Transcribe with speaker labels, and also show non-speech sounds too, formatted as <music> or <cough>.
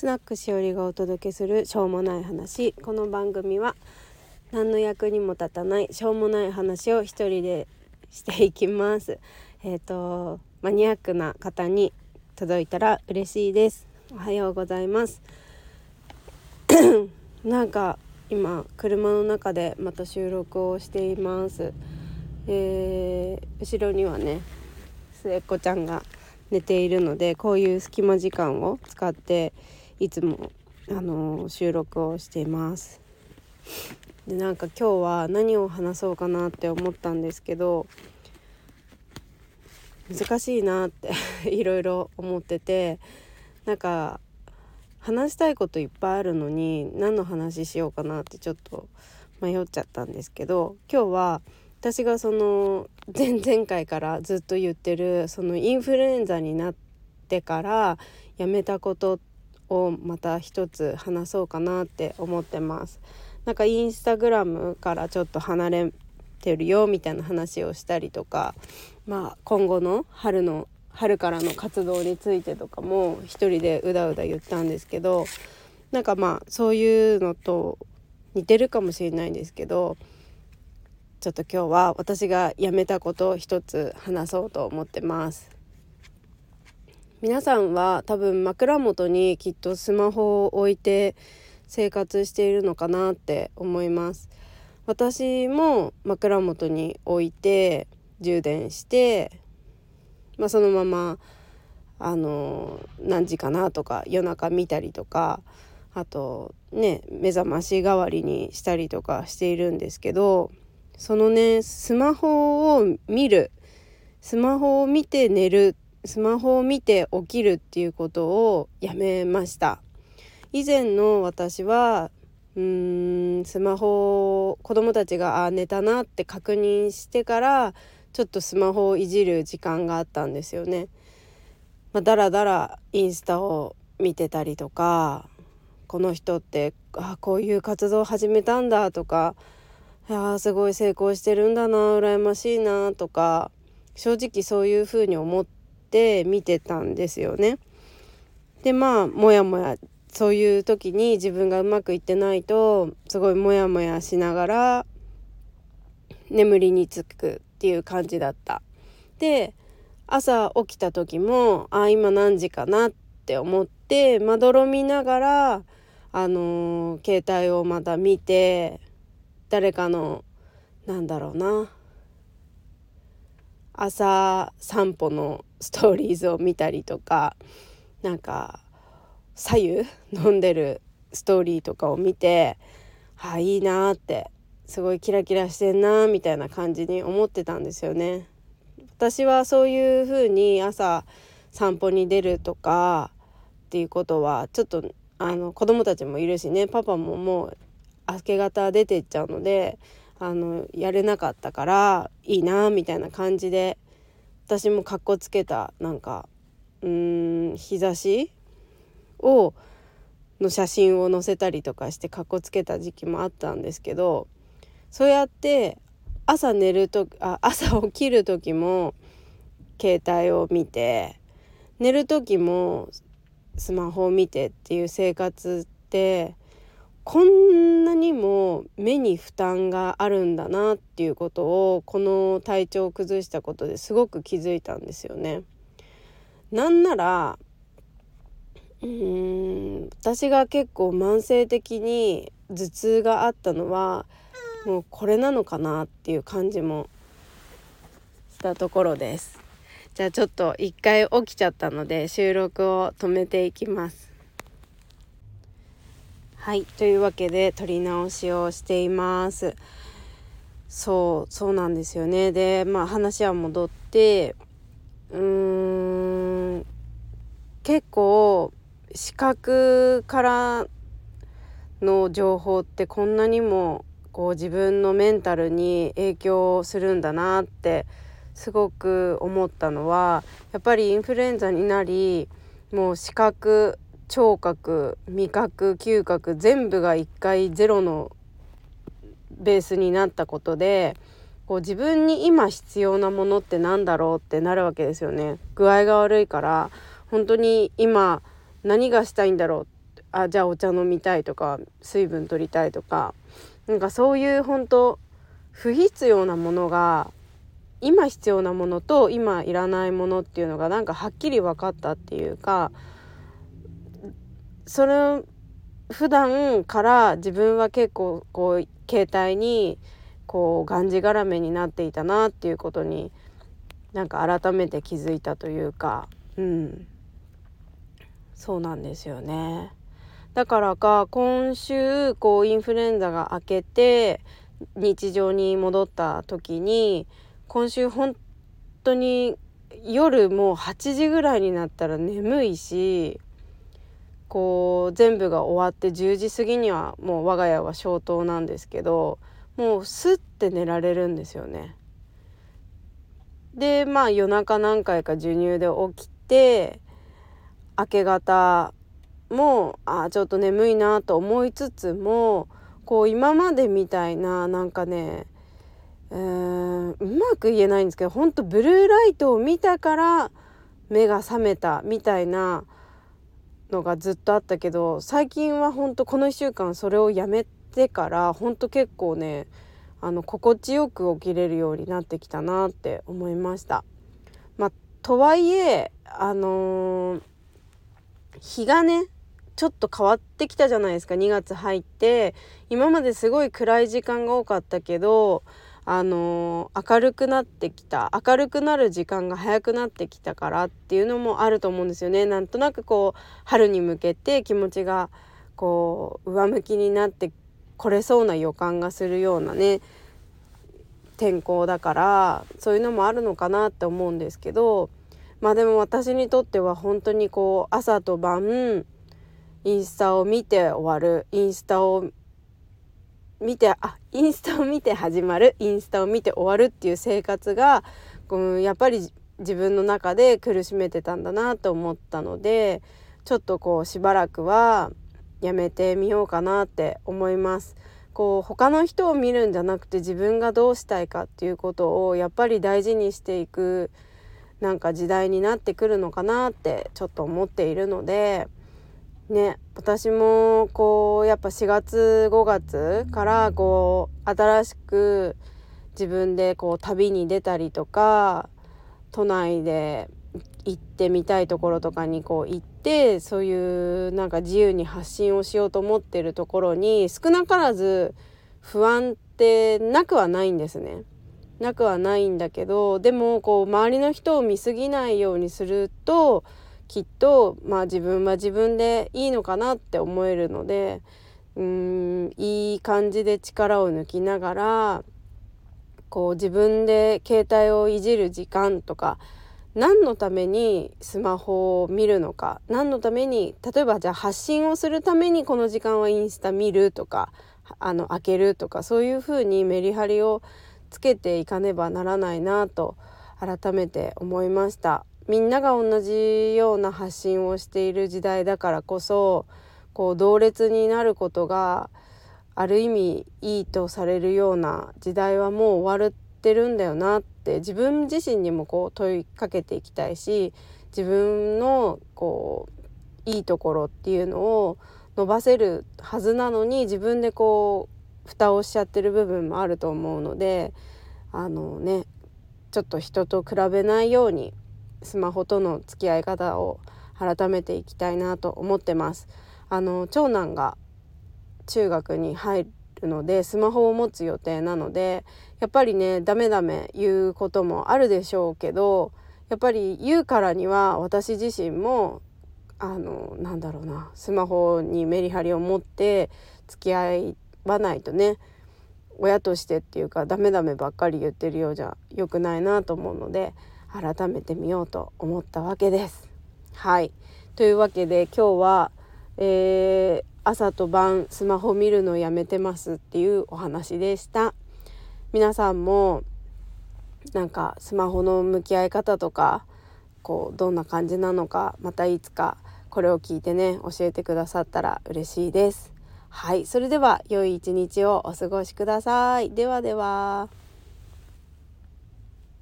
Speaker 1: スナックしおりがお届けするしょうもない話。この番組は何の役にも立たないしょうもない話を一人でしていきます。えっ、ー、とマニアックな方に届いたら嬉しいです。おはようございます。<coughs> なんか今車の中でまた収録をしています。えー、後ろにはね末っ子ちゃんが寝ているのでこういう隙間時間を使っていつも、あの、収録をしています。でなんか今日は何を話そうかなって思ったんですけど難しいなって <laughs> いろいろ思っててなんか話したいこといっぱいあるのに何の話しようかなってちょっと迷っちゃったんですけど今日は私がその前々回からずっと言ってるそのインフルエンザになってからやめたことっをまた一つ話そうかなって思ってます。なんかインスタグラムからちょっと離れてるよみたいな話をしたりとか、まあ、今後の春の春からの活動についてとかも一人でうだうだ言ったんですけどなんかまあそういうのと似てるかもしれないんですけどちょっと今日は私がやめたことを一つ話そうと思ってます皆さんは多分枕元にきっとスマホを置いて生活しているのかなって思います。私も枕元に置いて充電して、まあ、そのままあの何時かなとか夜中見たりとかあとね目覚まし代わりにしたりとかしているんですけどそのねスマホを見るスマホを見て寝るスマホを見て起きるっていうことをやめました以前の私はうんスマホを子供たちがあ寝たなって確認してからちょっとスマホをいじる時間があったんですよね。まあ、だらだらインスタを見てたりとかこの人ってあこういう活動を始めたんだとかやすごい成功してるんだな羨ましいなとか正直そういうふうに思って見てたんですよね。でまあもやもやそういう時に自分がうまくいってないとすごいモヤモヤしながら眠りにつくっていう感じだった。で朝起きた時もあ今何時かなって思ってまどろみながらあのー、携帯をまた見て誰かのなんだろうな朝散歩のストーリーズを見たりとかなんか左右飲んでるストーリーとかを見てあいいなってすごいキラキラしてんなみたいな感じに思ってたんですよね。私はそういう風に朝散歩に出るとかっていうことはちょっとあの子供たちもいるしねパパももう明け方出てっちゃうのであのやれなかったからいいなみたいな感じで私もかっこつけたなんかうーん日差しをの写真を載せたりとかしてかっこつけた時期もあったんですけどそうやって朝寝るとあ朝起きる時も携帯を見て寝る時もスマホを見てっていう生活ってこんなにも目に負担があるんだなっていうことをこの体調を崩したことですごく気づいたんですよね。なんならうーん私が結構慢性的に頭痛があったのはもうこれなのかなっていう感じもしたところです。じゃあちょっと一回起きちゃったので収録を止めていきます。はいというわけで撮り直しをしています。そうそうなんですよね。でまあ話は戻ってうーん結構視覚からの情報ってこんなにもこう自分のメンタルに影響するんだなってすごく思ったのはやっぱりインフルエンザになりもう視覚聴覚味覚嗅覚全部が一回ゼロのベースになったことでこう自分に今必要なものって何だろうってなるわけですよね。具合が悪いから本当に今何がしたいんだろうあじゃあお茶飲みたいとか水分取りたいとかなんかそういう本当不必要なものが今必要なものと今いらないものっていうのがなんかはっきり分かったっていうかそれ普段から自分は結構こう携帯にこうがんじがらめになっていたなっていうことになんか改めて気づいたというかうんそうなんですよね。だからか今週こうインフルエンザが明けて日常に戻った時に今週本当に夜もう8時ぐらいになったら眠いしこう全部が終わって10時過ぎにはもう我が家は消灯なんですけどもうスッて寝られるんですよね。でまあ夜中何回か授乳で起きて明け方もあちょっと眠いなと思いつつもこう今までみたいななんかねうんうまく言えないんですけどほんとブルーライトを見たから目が覚めたみたいなのがずっとあったけど最近はほんとこの1週間それをやめてからほんと結構ねあの心地よく起きれるようになってきたなって思いました。まあ、とはいえあのー、日がねちょっと変わってきたじゃないですか2月入って今まですごい暗い時間が多かったけどあの明るくなってきた明るくなる時間が早くなってきたからっていうのもあると思うんですよね。なんとなくこう春に向けて気持ちがこう上向きになってこれそうな予感がするようなね天候だからそういうのもあるのかなって思うんですけどまあでも私にとっては本当にこう朝と晩インスタを見て終わるインスタを見てあインスタを見て始まるインスタを見て終わるっていう生活が、う、やっぱり自分の中で苦しめてたんだなと思ったのでちょっとこうしばらくはやめてみようかなって思います。こう他の人を見るんじゃなくて自分がどうしたいかっていうことをやっぱり大事にしていくなんか時代になってくるのかなってちょっと思っているのでね私もこうやっぱ4月5月からこう新しく自分でこう旅に出たりとか都内で行ってみたいところとかにこう行ってそういうなんか自由に発信をしようと思ってるところに少なからず不安ってなくはないんですね。なくはないんだけどでもこう周りの人を見過ぎないようにするときっとまあ自分は自分でいいのかなって思えるのでうんいい感じで力を抜きながらこう自分で携帯をいじる時間とか何のためにスマホを見るのか何のために例えばじゃあ発信をするためにこの時間はインスタ見るとかあの開けるとかそういうふうにメリハリをつけていかねばならないなと改めて思いました。みんなが同じような発信をしている時代だからこそこう同列になることがある意味いいとされるような時代はもう終わってるんだよなって自分自身にもこう問いかけていきたいし自分のこういいところっていうのを伸ばせるはずなのに自分でこう蓋をしちゃってる部分もあると思うのであのねちょっと人と比べないようにスマホとの付き合い方を改めていきたいなと思ってます。あの長男が中学に入るのでスマホを持つ予定なのでやっぱりねダメダメ言うこともあるでしょうけどやっぱり言うからには私自身もあのなんだろうなスマホにメリハリを持って付き合わないとね親としてっていうかダメダメばっかり言ってるようじゃ良くないなと思うので改めてみようと思ったわけです。はいというわけで今日は、えー、朝と晩スマホ見るのやめてますっていうお話でした。皆さんもなんかスマホの向き合い方とかこうどんな感じなのかまたいつかこれを聞いてね教えてくださったら嬉しいです。はい、それでは良い一日をお過ごしください。ではでは。